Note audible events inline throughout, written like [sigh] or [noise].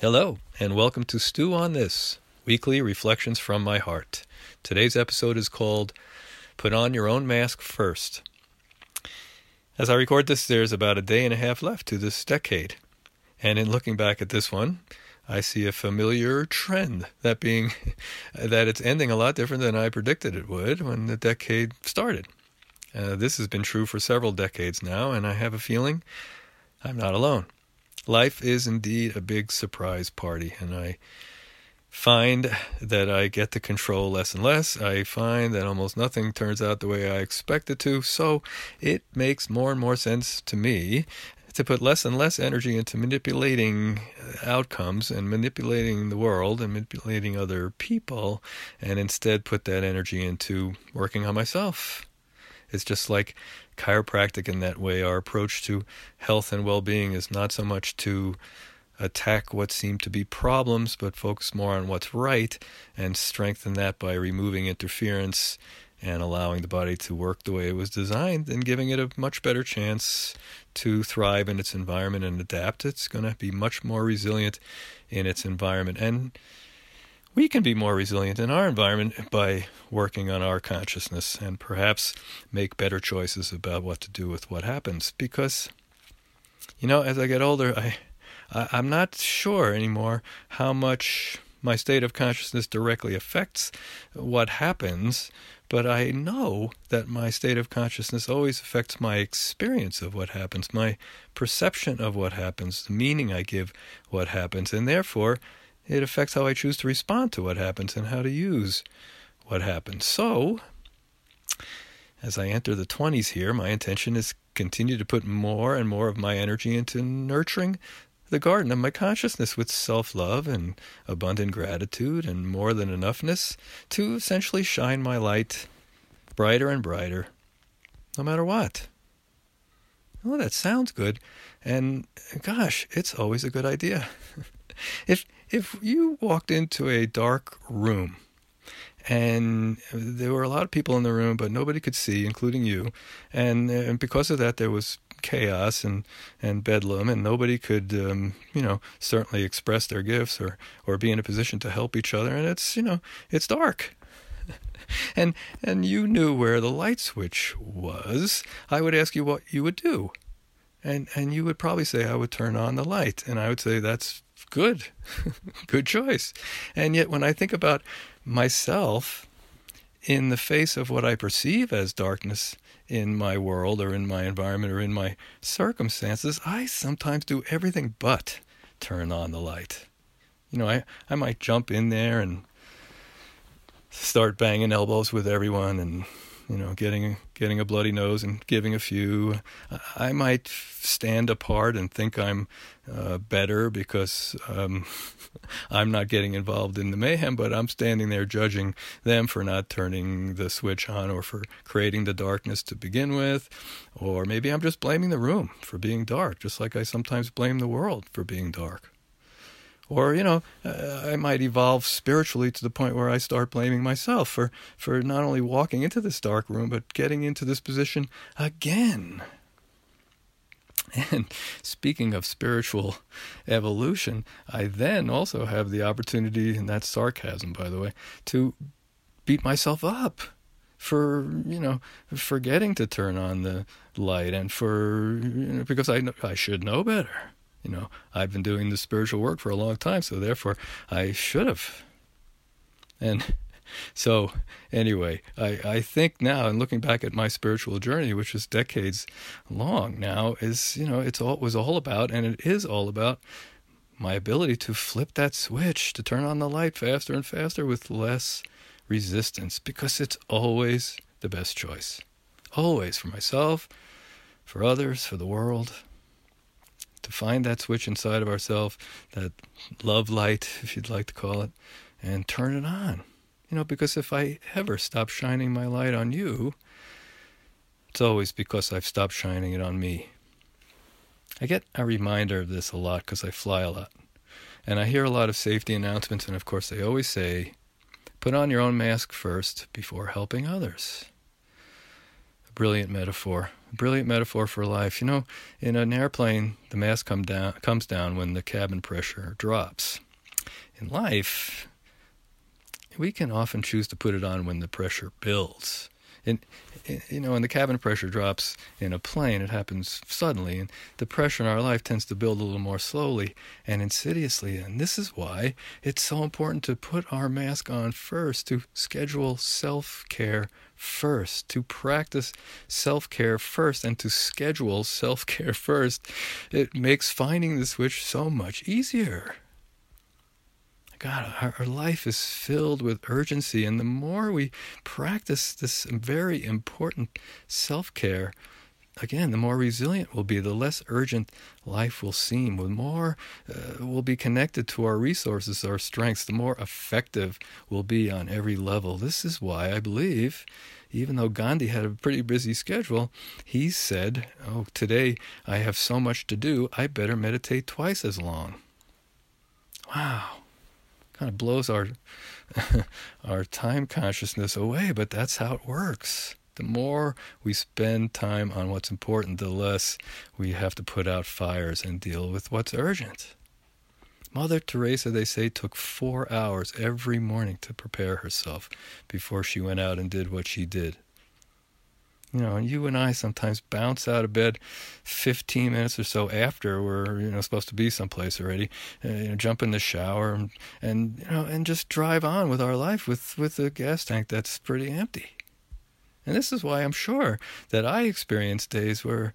Hello, and welcome to Stew on This Weekly Reflections from My Heart. Today's episode is called Put On Your Own Mask First. As I record this, there's about a day and a half left to this decade. And in looking back at this one, I see a familiar trend that being [laughs] that it's ending a lot different than I predicted it would when the decade started. Uh, this has been true for several decades now, and I have a feeling I'm not alone. Life is indeed a big surprise party, and I find that I get to control less and less. I find that almost nothing turns out the way I expect it to, so it makes more and more sense to me to put less and less energy into manipulating uh, outcomes and manipulating the world and manipulating other people, and instead put that energy into working on myself. It's just like chiropractic in that way. Our approach to health and well being is not so much to attack what seem to be problems, but focus more on what's right and strengthen that by removing interference and allowing the body to work the way it was designed and giving it a much better chance to thrive in its environment and adapt. It's going to be much more resilient in its environment. And we can be more resilient in our environment by working on our consciousness and perhaps make better choices about what to do with what happens. Because, you know, as I get older, I, I I'm not sure anymore how much my state of consciousness directly affects what happens, but I know that my state of consciousness always affects my experience of what happens, my perception of what happens, the meaning I give what happens, and therefore it affects how I choose to respond to what happens and how to use what happens. So, as I enter the 20s here, my intention is continue to put more and more of my energy into nurturing the garden of my consciousness with self love and abundant gratitude and more than enoughness to essentially shine my light brighter and brighter, no matter what. Oh, that sounds good. And gosh, it's always a good idea. [laughs] if if you walked into a dark room and there were a lot of people in the room, but nobody could see, including you, and, and because of that, there was chaos and and bedlam, and nobody could, um, you know, certainly express their gifts or or be in a position to help each other, and it's you know it's dark. [laughs] and and you knew where the light switch was. I would ask you what you would do, and and you would probably say I would turn on the light, and I would say that's good, [laughs] good choice. And yet, when I think about myself in the face of what I perceive as darkness in my world or in my environment or in my circumstances, I sometimes do everything but turn on the light. You know, I, I might jump in there and start banging elbows with everyone and you know, getting getting a bloody nose and giving a few. I might stand apart and think I'm uh, better because um, [laughs] I'm not getting involved in the mayhem, but I'm standing there judging them for not turning the switch on or for creating the darkness to begin with, or maybe I'm just blaming the room for being dark, just like I sometimes blame the world for being dark. Or, you know, uh, I might evolve spiritually to the point where I start blaming myself for, for not only walking into this dark room, but getting into this position again. And speaking of spiritual evolution, I then also have the opportunity, and that's sarcasm, by the way, to beat myself up for you know forgetting to turn on the light and for you know, because I I should know better. You know, I've been doing the spiritual work for a long time, so therefore I should have. And [laughs] so, anyway, I, I think now, and looking back at my spiritual journey, which is decades long now, is, you know, it's all, it was all about, and it is all about my ability to flip that switch, to turn on the light faster and faster with less resistance, because it's always the best choice. Always for myself, for others, for the world to find that switch inside of ourselves, that love light, if you'd like to call it, and turn it on. You know, because if I ever stop shining my light on you, it's always because I've stopped shining it on me. I get a reminder of this a lot because I fly a lot. And I hear a lot of safety announcements, and of course, they always say, put on your own mask first before helping others. A brilliant metaphor. Brilliant metaphor for life. You know, in an airplane, the mask come down, comes down when the cabin pressure drops. In life, we can often choose to put it on when the pressure builds. And eh, you know, when the cabin pressure drops in a plane, it happens suddenly, and the pressure in our life tends to build a little more slowly and insidiously. And this is why it's so important to put our mask on first, to schedule self care first, to practice self care first, and to schedule self care [laughs] first. It makes finding the switch so much easier. God, our, our, life is filled with urgency. And the more we practice this very important self care, again, the more resilient we'll be, the less urgent life will seem, the more uh, we'll be connected to our resources, our strengths, the more effective we'll be on every level. This is why I believe, even though Gandhi had a pretty busy schedule, he said, Oh, today I have so much to do, I better meditate twice as long. Wow kind of blows our [laughs] our time consciousness away, but that's how it works. The more we spend time on what's important, the less we have to put out fires and deal with what's urgent. Mother Teresa, they say, took four hours every morning to prepare herself before she went out and did what she did. You know, you and I sometimes bounce out of bed 15 minutes or so after we're you know supposed to be someplace already. Uh, you know, jump in the shower and, and you know and just drive on with our life with with a gas tank that's pretty empty. And this is why I'm sure that I experience days where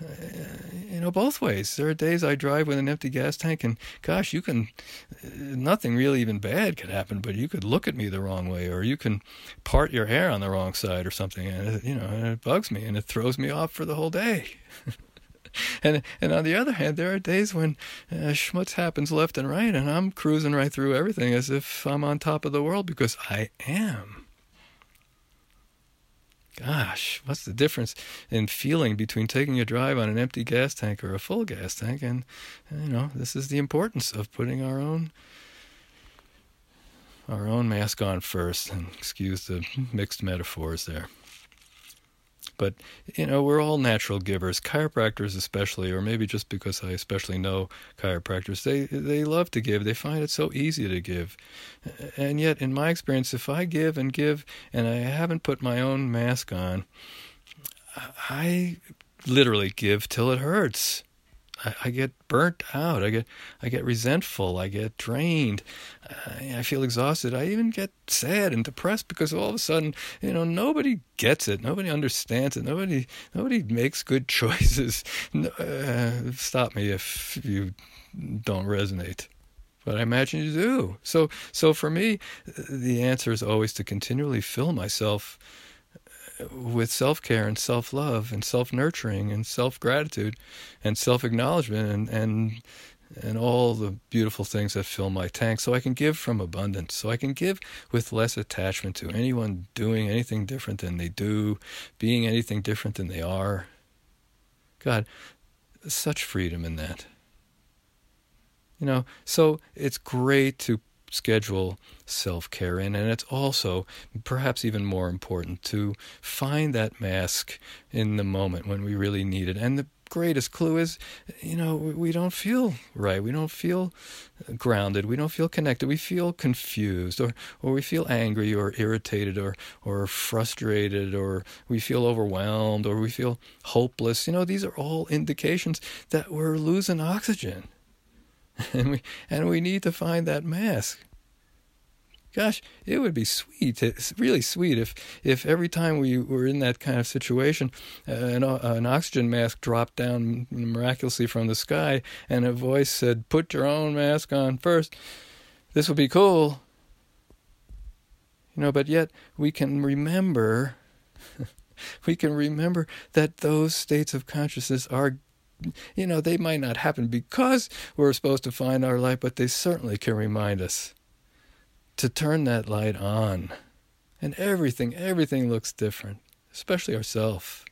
you know, both ways. There are days I drive with an empty gas tank, and gosh, you can, uh, nothing really even bad could happen, but you could look at me the wrong way, or you can part your hair on the wrong side or something, and you know, and it bugs me and it throws me off for the whole day. [laughs] and and on the other hand, there are days when uh, schmutz happens left and right, and I'm cruising right through everything as if I'm on top of the world because I am. Gosh, what's the difference in feeling between taking a drive on an empty gas tank or a full gas tank? And, you know, this is the importance of putting our own our own mask on first. And excuse the mixed metaphors there. But, you know, we're all natural givers. Chiropractors, especially, or maybe just because I especially know chiropractors, they, they love to give. They find it so easy to give. And yet, in my experience, if I give and give and I haven't put my own mask on, I literally give till it hurts. I, I, get burnt out. I get I get resentful. I get drained. I, I, feel exhausted. I even get sad and depressed because all of a sudden, you know, nobody gets it. Nobody understands it. Nobody nobody makes good [laughs] choices. No, uh, stop me if you don't resonate. But I imagine you do. So so for me, the answer is always to continually fill myself with self care and self love and self nurturing and self gratitude and self acknowledgement and, and and all the beautiful things that fill my tank so I can give from abundance, so I can give with less attachment to anyone doing anything different than they do, being anything different than they are. God, such freedom in that. You know, so it's great to schedule self care in. And it's also, perhaps even more important, to find that mask in the moment when we really need it. And the greatest clue is, you know, we don't feel right. We don't feel grounded. We don't feel connected. We feel confused, or, or we feel angry, or irritated, or, or frustrated, or we feel overwhelmed, or we feel hopeless. You know, these are all indications that we're losing oxygen. [laughs] and we and we need to find that mask. Gosh, it would be sweet. It's really sweet if if every time we were in that kind of situation, uh, an, uh, an oxygen mask dropped down miraculously from the sky, and a voice said, "Put your own mask on first. This would be cool." You know, but yet we can remember. [laughs] we can remember that those states of consciousness are you know, they might not happen because we're supposed to find our light, but they certainly can remind us to turn that light on. And everything, everything looks different, especially ourself.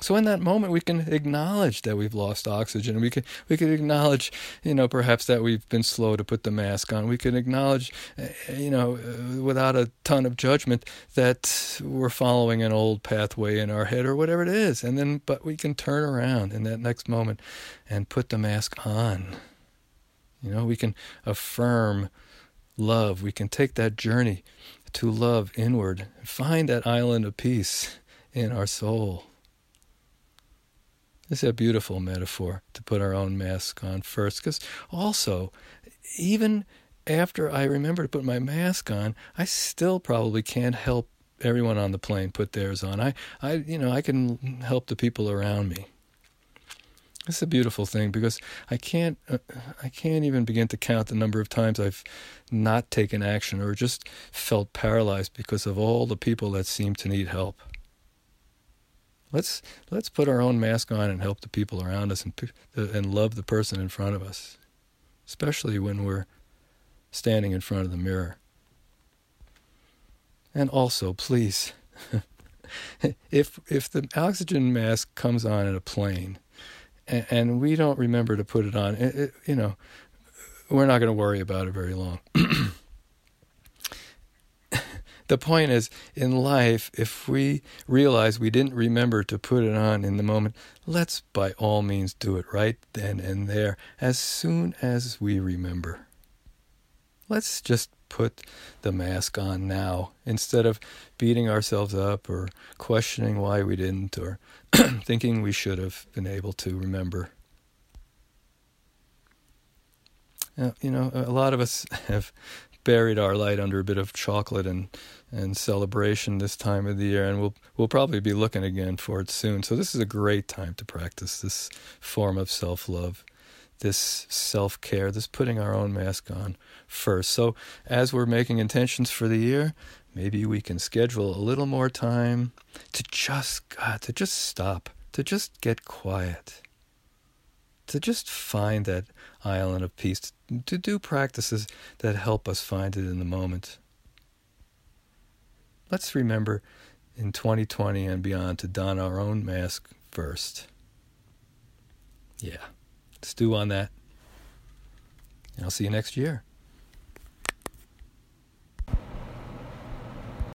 So in that moment, we can acknowledge that we've lost oxygen. We can we can acknowledge, you know, perhaps that we've been slow to put the mask on. We can acknowledge, uh, you know, uh, without a ton of judgment, that we're following an old pathway in our head or whatever it is. And then, but we can turn around in that next moment and put the mask on. You know, we can affirm love. We can take that journey to love inward, find that island of peace in our soul. It's a beautiful metaphor to put our own mask on first. Because also, even after I remember to put my mask on, I still probably can't help everyone on the plane put theirs on. I, I, you know, I can help the people around me. It's a beautiful thing because I can't, uh, I can't even begin to count the number of times I've not taken action or just felt paralyzed because of all the people that seem to need help. Let's let's put our own mask on and help the people around us and and love the person in front of us, especially when we're standing in front of the mirror. And also, please, [laughs] if if the oxygen mask comes on in a plane, and, and we don't remember to put it on, it, it, you know, we're not going to worry about it very long. [clears throat] the point is, in life, if we realize we didn't remember to put it on in the moment, let's by all means do it right then and there, as soon as we remember. Let's just put the mask on now instead of beating ourselves up or questioning why we didn't or [clears throat] thinking we should have been able to remember. Now, you know, a lot of us [laughs] have buried our light under a bit of chocolate and and celebration this time of the year, and we'll we'll probably be looking again for it soon. So this is a great time to practice this form of self love, this self care, this putting our own mask on first. So as we're making intentions for the year, maybe we can schedule a little more time to just God, to just stop, to just get quiet, to just find that island of peace, to do practices that help us find it in the moment let's remember in 2020 and beyond to don our own mask first. Yeah, stew on that. And I'll see you next year.